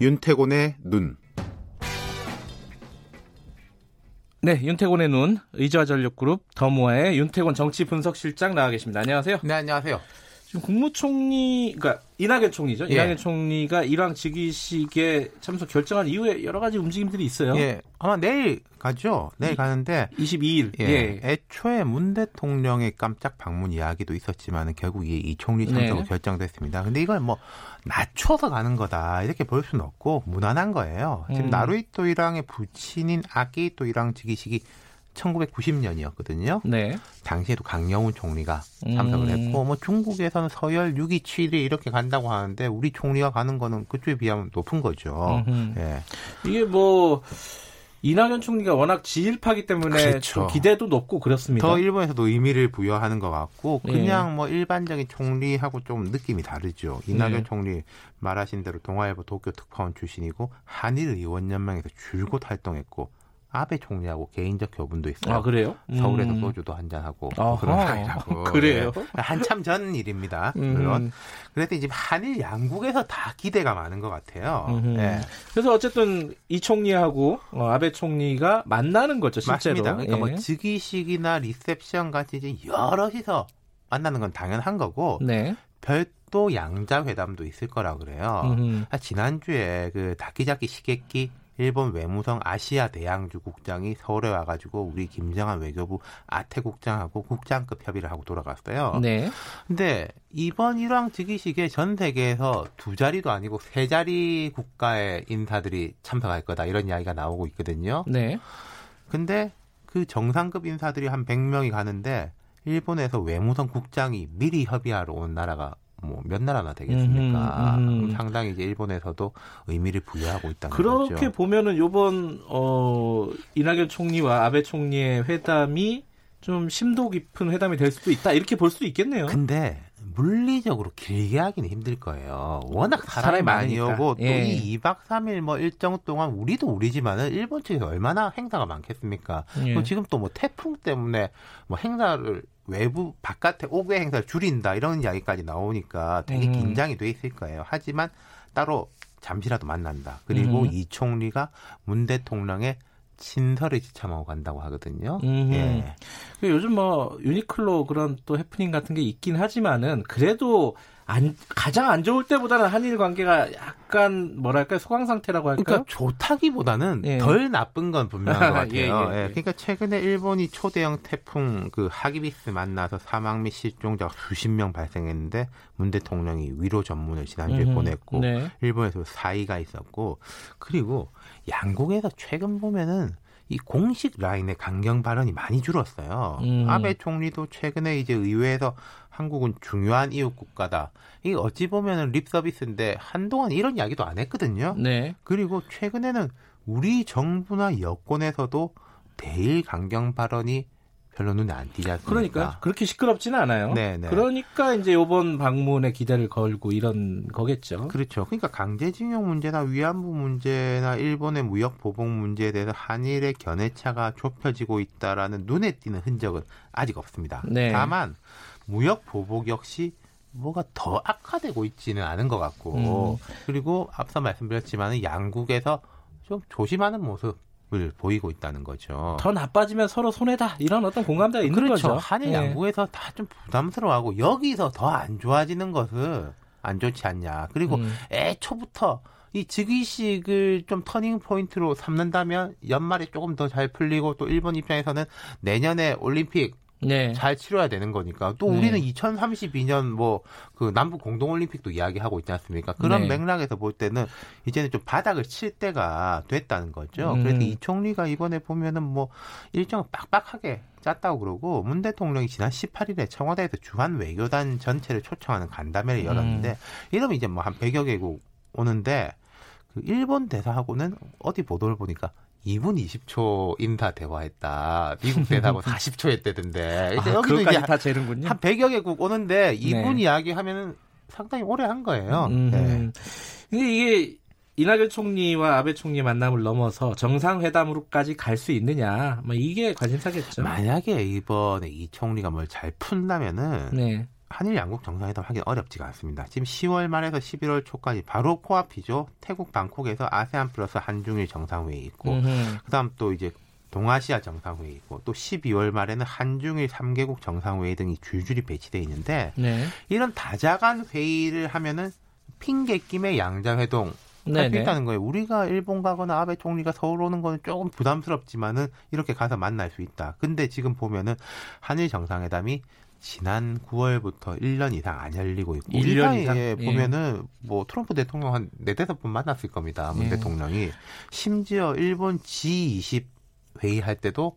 윤태곤의 눈. 네, 윤태곤의 눈, 의자전력그룹 더모아의 윤태곤 정치 분석실장 나와 계십니다. 안녕하세요. 네, 안녕하세요. 지금 국무총리, 그러니까 이낙연 총리죠. 예. 이낙연 총리가 일왕 즉위식에 참석 결정한 이후에 여러 가지 움직임들이 있어요. 예, 아마 내일 가죠. 내일 가는데 22일. 예, 예. 애초에 문 대통령의 깜짝 방문 이야기도 있었지만 결국 이, 이 총리 참석으로 네. 결정됐습니다. 근데 이걸 뭐 낮춰서 가는 거다 이렇게 볼 수는 없고 무난한 거예요. 지금 음. 나루이토 일왕의 부친인 아기토 일왕 즉위식이 1990년이었거든요. 네. 당시에도 강영훈 총리가 참석을 음. 했고 뭐 중국에서는 서열 6위, 7위 이렇게 간다고 하는데 우리 총리가 가는 거는 그쪽에 비하면 높은 거죠. 예. 이게 뭐 이낙연 총리가 워낙 지일파기 때문에 그렇죠. 기대도 높고 그렇습니다. 더 일본에서도 의미를 부여하는 것 같고 예. 그냥 예. 뭐 일반적인 총리하고 좀 느낌이 다르죠. 이낙연 예. 총리 말하신 대로 동아일보 도쿄 특파원 출신이고 한일 의원연맹에서 줄곧 활동했고 아베 총리하고 개인적 교분도 있어요. 아 그래요? 서울에서 음. 소주도 한잔 하고 뭐 그런 사이라고. 그래요? 네. 한참 전 일입니다. 음. 물론. 그래도 이제 한일 양국에서 다 기대가 많은 것 같아요. 네. 그래서 어쨌든 이 총리하고 어, 아베 총리가 만나는 거죠, 실제로. 맞습니다. 그러니까 뭐 예. 뭐 즉위식이나 리셉션 같이 이제 여럿이서 만나는 건 당연한 거고. 네. 별도 양자 회담도 있을 거라 그래요. 아, 지난주에 그 다키자키 시게키 일본 외무성 아시아 대양주 국장이 서울에 와가지고 우리 김정한 외교부 아태 국장하고 국장급 협의를 하고 돌아갔어요. 네. 근데 이번 일왕 즉위식에 전 세계에서 두 자리도 아니고 세 자리 국가의 인사들이 참석할 거다 이런 이야기가 나오고 있거든요. 네. 근데 그 정상급 인사들이 한 100명이 가는데 일본에서 외무성 국장이 미리 협의하러 온 나라가 뭐몇 나라나 되겠습니까? 음흠, 음흠. 상당히 이제 일본에서도 의미를 부여하고 있다는 그렇게 거죠. 그렇게 보면은 요번 어 이낙연 총리와 아베 총리의 회담이 좀 심도 깊은 회담이 될 수도 있다 이렇게 볼 수도 있겠네요. 근데 물리적으로 길게 하기는 힘들 거예요. 워낙 사람이, 사람이 많이 오고 또이 예. 2박 3일 뭐 일정 동안 우리도 우리지만은 일본 측에서 얼마나 행사가 많겠습니까? 예. 지금 또 뭐 태풍 때문에 뭐 행사를 외부 바깥에 오게 행사를 줄인다 이런 이야기까지 나오니까 되게 음. 긴장이 돼 있을 거예요. 하지만 따로 잠시라도 만난다. 그리고 음. 이 총리가 문 대통령의 친서를 지참하고 간다고 하거든요. 예. 그 요즘 뭐 유니클로 그런 또 해프닝 같은 게 있긴 하지만은 그래도 안, 가장 안 좋을 때보다는 한일 관계가 약간 뭐랄까 소강 상태라고 할까요? 그러니까 좋다기보다는 예. 덜 나쁜 건 분명한 것 같아요. 예, 예, 예, 예. 그러니까 최근에 일본이 초대형 태풍 그 하기비스 만나서 사망 및 실종자 수십 명 발생했는데 문 대통령이 위로 전문을 지난주에 음흠, 보냈고 네. 일본에서 사의가 있었고 그리고 양국에서 최근 보면은 이 공식 라인의 강경 발언이 많이 줄었어요. 음. 아베 총리도 최근에 이제 의회에서 한국은 중요한 이웃 국가다. 이게 어찌 보면은 립 서비스인데 한동안 이런 이야기도 안 했거든요. 네. 그리고 최근에는 우리 정부나 여권에서도 대일 강경 발언이 별로 눈에 안 띄지 않습니까? 그러니까 그렇게 시끄럽지는 않아요. 네네. 네. 그러니까 이제 이번 방문에 기대를 걸고 이런 거겠죠. 그렇죠. 그러니까 강제징용 문제나 위안부 문제나 일본의 무역 보복 문제에 대해서 한일의 견해차가 좁혀지고 있다라는 눈에 띄는 흔적은 아직 없습니다. 네. 다만 무역 보복 역시 뭐가 더 악화되고 있지는 않은 것 같고 음. 그리고 앞서 말씀드렸지만 양국에서 좀 조심하는 모습 을 보이고 있다는 거죠. 더 나빠지면 서로 손해다 이런 어떤 공감대가 있는 그렇죠. 거죠. 한일 네. 양국에서 네. 다좀 부담스러워하고 여기서 더 안 좋아지는 것은 안 좋지 않냐. 그리고 음. 애초부터 이 즉위식을 좀 터닝 포인트로 삼는다면 연말에 조금 더 잘 풀리고 또 일본 입장에서는 내년에 올림픽 네. 잘 치러야 되는 거니까 또 네. 우리는 2032년 뭐 그 남북 공동 올림픽도 이야기하고 있지 않습니까? 그런 네. 맥락에서 볼 때는 이제는 좀 바닥을 칠 때가 됐다는 거죠. 음. 그래서 이 총리가 이번에 보면은 뭐 일정을 빡빡하게 짰다고 그러고 문 대통령이 지난 18일에 청와대에서 주한 외교단 전체를 초청하는 간담회를 열었는데 음. 이러면 이제 뭐 한 100여 개국 오는데 그 일본 대사하고는 어디 보도를 보니까 2분 20초 인사 대화했다. 미국 대사하고 40초 했대던데. 아, 여기도 이제 다 재는군요. 한 100여 개국 오는데 2분 네. 이야기 하면은 상당히 오래 한 거예요. 음. 네. 근데 이게 이낙연 총리와 아베 총리 만남을 넘어서 정상회담으로까지 갈 수 있느냐, 뭐 이게 관심사겠죠. 만약에 이번에 이 총리가 뭘 잘 푼다면은 네. 한일 양국 정상회담 하기 어렵지가 않습니다. 지금 10월 말에서 11월 초까지 바로 코앞이죠. 태국 방콕에서 아세안 플러스 한중일 정상회의 있고, 음흠. 그다음 또 이제 동아시아 정상회의 있고, 또 12월 말에는 한중일 3개국 정상회의 등이 줄줄이 배치돼 있는데 네. 이런 다자간 회의를 하면은 핑계 김에 양자회동 할수 있다는 거예요. 우리가 일본 가거나 아베 총리가 서울 오는 거는 조금 부담스럽지만은 이렇게 가서 만날 수 있다. 근데 지금 보면은 한일 정상회담이 지난 9월부터 1년 이상 안 열리고 있고 1년 이상 예. 보면은 뭐 트럼프 대통령 한 네다섯 번 만났을 겁니다. 문 예. 대통령이 심지어 일본 G20 회의할 때도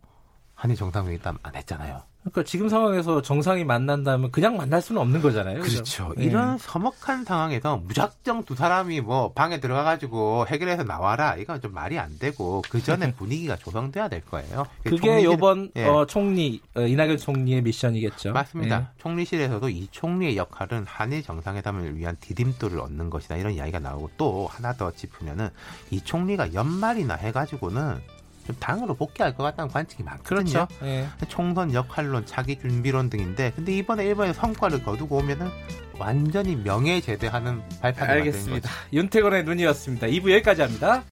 한일 정상회의 안 했잖아요. 그러니까 지금 상황에서 정상이 만난다면 그냥 만날 수는 없는 거잖아요. 그렇죠. 네. 이런 서먹한 상황에서 무작정 두 사람이 뭐 방에 들어가가지고 해결해서 나와라. 이건 좀 말이 안 되고 그 전에 분위기가 조성돼야 될 거예요. 그게 이번 예. 어, 총리 어, 이낙연 총리의 미션이겠죠. 맞습니다. 예. 총리실에서도 이 총리의 역할은 한일 정상회담을 위한 디딤돌을 얻는 것이다 이런 이야기가 나오고 또 하나 더 짚으면은 이 총리가 연말이나 해가지고는 좀 당으로 복귀할 것 같다는 관측이 많거든요. 그렇죠. 예. 총선 역할론, 자기 준비론 등인데 근데 이번에 일본에 성과를 거두고 오면은 완전히 명예 제대하는 발표가 되는 거죠. 알겠습니다. 윤태건의 눈이었습니다. 2부 여기까지 합니다.